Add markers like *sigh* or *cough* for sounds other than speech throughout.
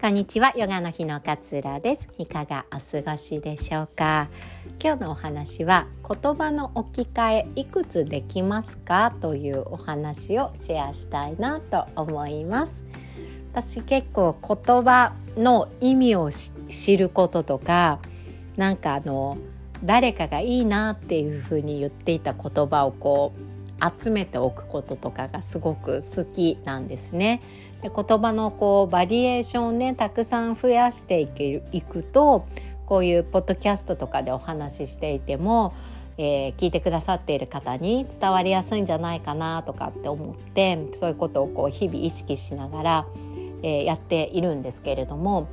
こんにちはヨガの日の勝浦です。いかがお過ごしでしょうか？今日のお話は言葉の置き換えいくつできますかというお話をシェアしたいなと思います。私結構言葉の意味を知ることとかなんかあの誰かがいいなっていうふうに言っていた言葉をこう集めておくこととかがすごく好きなんですね。で言葉のこうバリエーションをねたくさん増やしていけいくとこういうポッドキャストとかでお話ししていても、えー、聞いてくださっている方に伝わりやすいんじゃないかなとかって思ってそういうことをこう日々意識しながら、えー、やっているんですけれども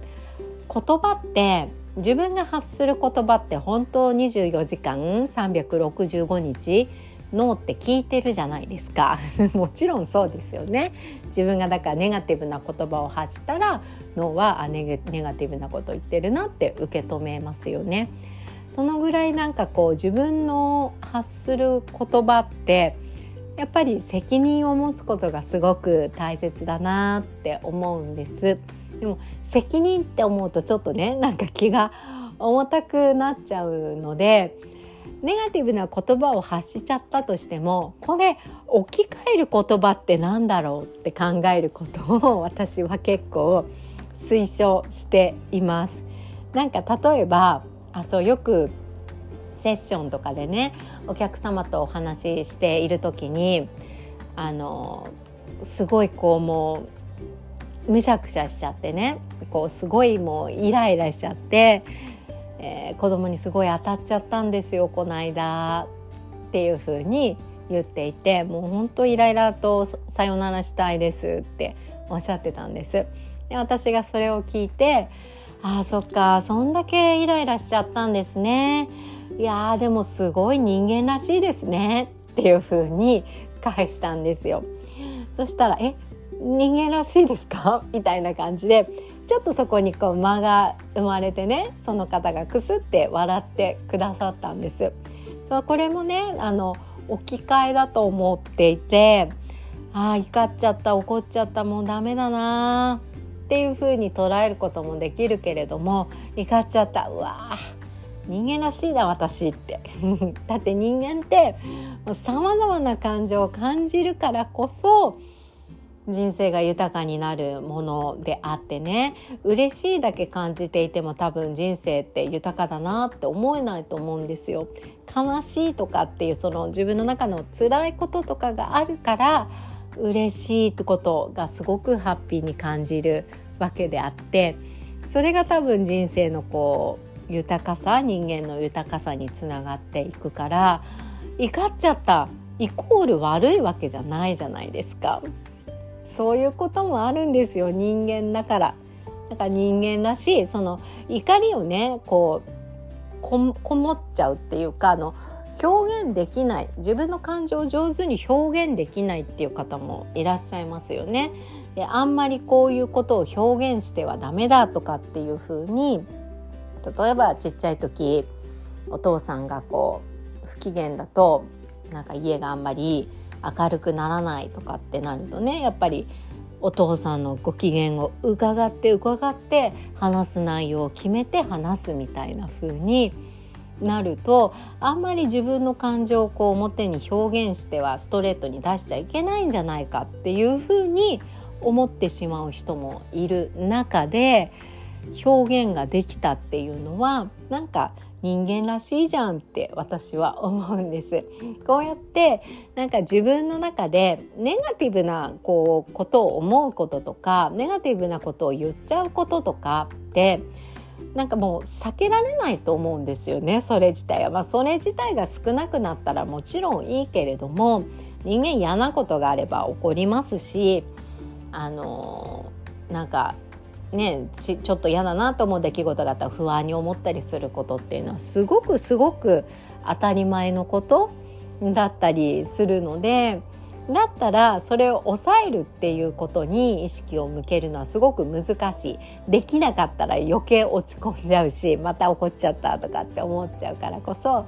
言葉って自分が発する言葉って本当24時間365日脳って聞いてるじゃないですか。*laughs* もちろんそうですよね。自分がだからネガティブな言葉を発したら脳はあネネガティブなこと言ってるなって受け止めますよね。そのぐらいなんかこう自分の発する言葉ってやっぱり責任を持つことがすごく大切だなって思うんです。でも責任って思うとちょっとねなんか気が重たくなっちゃうのでネガティブな言葉を発しちゃったとしてもこれ置き換える言葉って何だろうって考えることを私は結構推奨しています。なんか例えばあそうよくセッションとかでねお客様とお話ししている時にあのすごいこうもうむしゃくしゃしちゃってねこうすごいもうイライラしちゃって、えー、子供にすごい当たっちゃったんですよこの間っていう風に言っていてもう本当イライラとさよならしたいですっておっしゃってたんです。で私がそれを聞いてああそっかそんだけイライラしちゃったんですねいやでもすごい人間らしいですねっていう風に返したんですよそしたら「え人間らしいですか?」みたいな感じでちょっとそこにこう間が生まれてねその方がくすって笑ってくださったんです。これもねあの置き換えだと思っていてああ怒っちゃった怒っちゃったもうダメだなっていう風に捉えることもできるけれども怒っちゃったうわ人間らしいな私って *laughs* だって人間ってさまざまな感情を感じるからこそ人生が豊かになるものであってね嬉しいだけ感じていても多分人生って豊かだなって思えないと思うんですよ。悲しいとかっていうその自分の中の辛いこととかがあるから嬉しいってことがすごくハッピーに感じるわけであってそれが多分人生のこう豊かさ人間の豊かさにつながっていくから怒っちゃったイコール悪いわけじゃないじゃないですか。そういうこともあるんですよ人間だから。だから人間らしいその怒りをねこうこもっちゃうっていうかあの表現できない自分の感情を上手に表現できないっていう方もいらっしゃいますよね。であんまりこういうことを表現してはダメだとかっていうふうに例えばちっちゃい時お父さんがこう不機嫌だとなんか家があんまり明るくならないとかってなるとねやっぱりお父さんのご機嫌を伺って伺って話す内容を決めて話すみたいな風になるとあんまり自分の感情をこう表に表現してはストレートに出しちゃいけないんじゃないかっていうふうに思ってしまう人もいる中で表現ができたっていうのはなんか人間らしいじゃんって私は思うんです。こうやってなんか自分の中でネガティブなこうことを思うこととかネガティブなことを言っちゃうこととかってなんかもう避けられないと思うんですよねそれ自体は。まあ、それ自体が少なくなったらもちろんいいけれども人間嫌なことがあれば起こりますしあのなんかねちょっと嫌だなと思う出来事があったら不安に思ったりすることっていうのはすごくすごく当たり前のことだったりするので。だったらそれを抑えるっていうことに意識を向けるのはすごく難しいできなかったら余計落ち込んじゃうしまた怒っちゃったとかって思っちゃうからこそ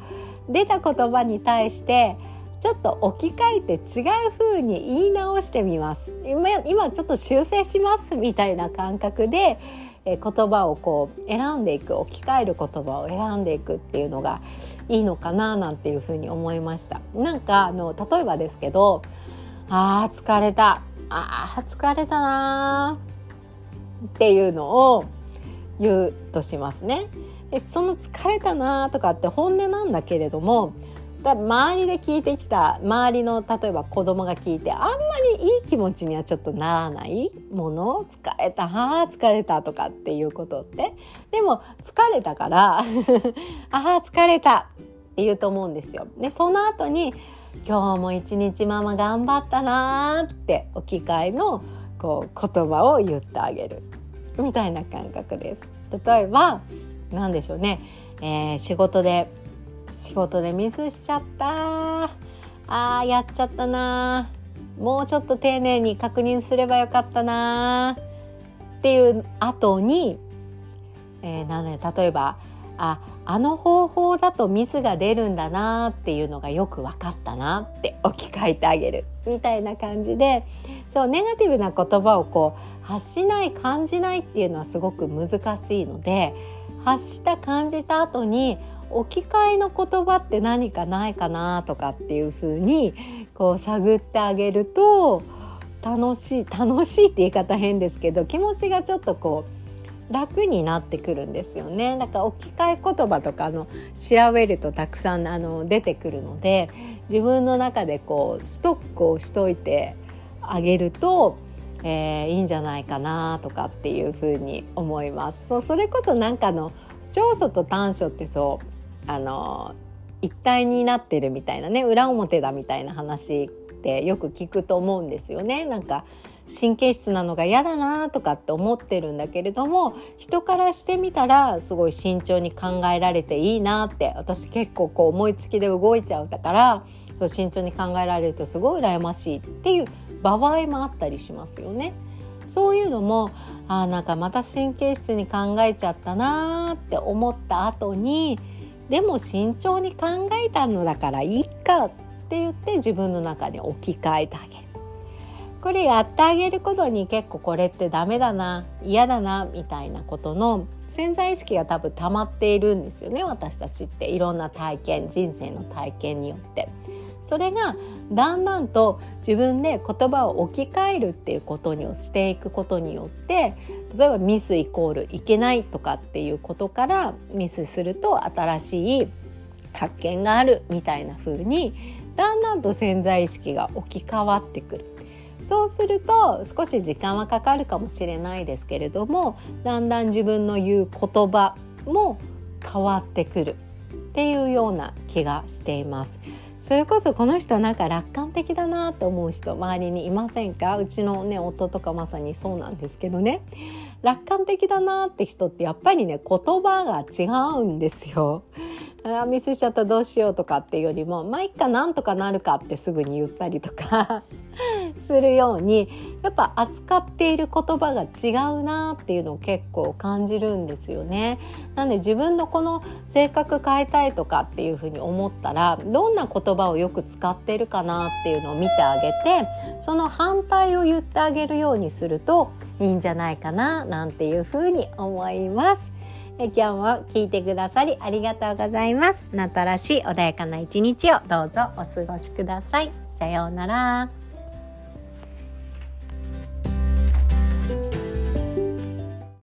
出た言葉に対してちょっと置き換えて違う風に言い直してみます。今今ちょっと修正しますみたいな感覚でえ言葉をこう選んでいく置き換える言葉を選んでいくっていうのがいいのかななんていうふうに思いました。なんかあの例えばですけどあー疲れた。あー疲れたなっていうのを言うとしますね。その疲れたなとかって本音なんだけれどもだ周りで聞いてきた周りの例えば子供が聞いてあんまりいい気持ちにはちょっとならないもの疲れたあ疲れたとかっていうことってでも疲れたから *laughs* ああ疲れたって言うと思うんですよ。でその後に今日も一日ママ頑張ったなーって置き換えのこう言葉を言ってあげるみたいな感覚です。例えば何でしょうね、えー、仕事で仕事でミスしちゃった。あーやっちゃったな。もうちょっと丁寧に確認すればよかったな。っていう後に、えー、なので例えばああの方法だとミスが出るんだな。っていうのがよく分かったな。って置き換えてあげる。みたいな感じでそうネガティブな言葉をこう発しない感じないっていうのはすごく難しいので発した感じた後に置き換えの言葉って何かないかなとかっていう風にこう探ってあげると楽しい楽しいって言い方変ですけど気持ちがちょっとこう楽になってくるんですよねだから置き換え言葉とかの調べるとたくさんあの出てくるので自分の中でこうストックをしといてあげると、えー、いいんじゃないかなとかっていうふうに思います。そうそれこそなんかの長所と短所ってそうあの一体になってるみたいなね裏表だみたいな話ってよく聞くと思うんですよね。なんか神経質なのが嫌だなとかって思ってるんだけれども人からしてみたらすごい慎重に考えられていいなって私結構こう思いつきで動いちゃうだからそう慎重に考えられるとすごい羨ましいっていう場合もあったりしますよね。そういうのもあなんかまた神経質に考えちゃったなって思った後にでも慎重に考えたのだからいいかって言って自分の中に置き換えてあげるこれやってあげることに結構これってダメだな嫌だなみたいなことの潜在意識が多分溜まっているんですよね私たちっていろんな体験人生の体験によって。それがだんだんと自分で言葉を置き換えるっていうことにしていくことによって例えばミスイコールいけないとかっていうことからミスすると新しい発見があるみたいな風にだんだんと潜在意識が置き換わってくる。そうすると少し時間はかかるかもしれないですけれどもだんだん自分の言う言葉も変わってくるっていうような気がしています。それこそこの人なんか楽観的だなと思う人周りにいませんか？うちのね夫とかまさにそうなんですけどね楽観的だなって人ってやっぱりね言葉が違うんですよ。あミスしちゃったどうしようとかっていうよりもまあいっかなんとかなるかってすぐに言ったりとか *laughs* するようにやっぱ扱っている言葉が違うなっていうのを結構感じるんですよね。なんで自分のこの性格変えたいとかっていうふうに思ったらどんな言葉をよく使ってるかなっていうのを見てあげてその反対を言ってあげるようにするといいんじゃないかななんていうふうに思います。え今日も聞いてくださりありがとうございます。あなたらしい穏やかな一日をどうぞお過ごしください。さようなら。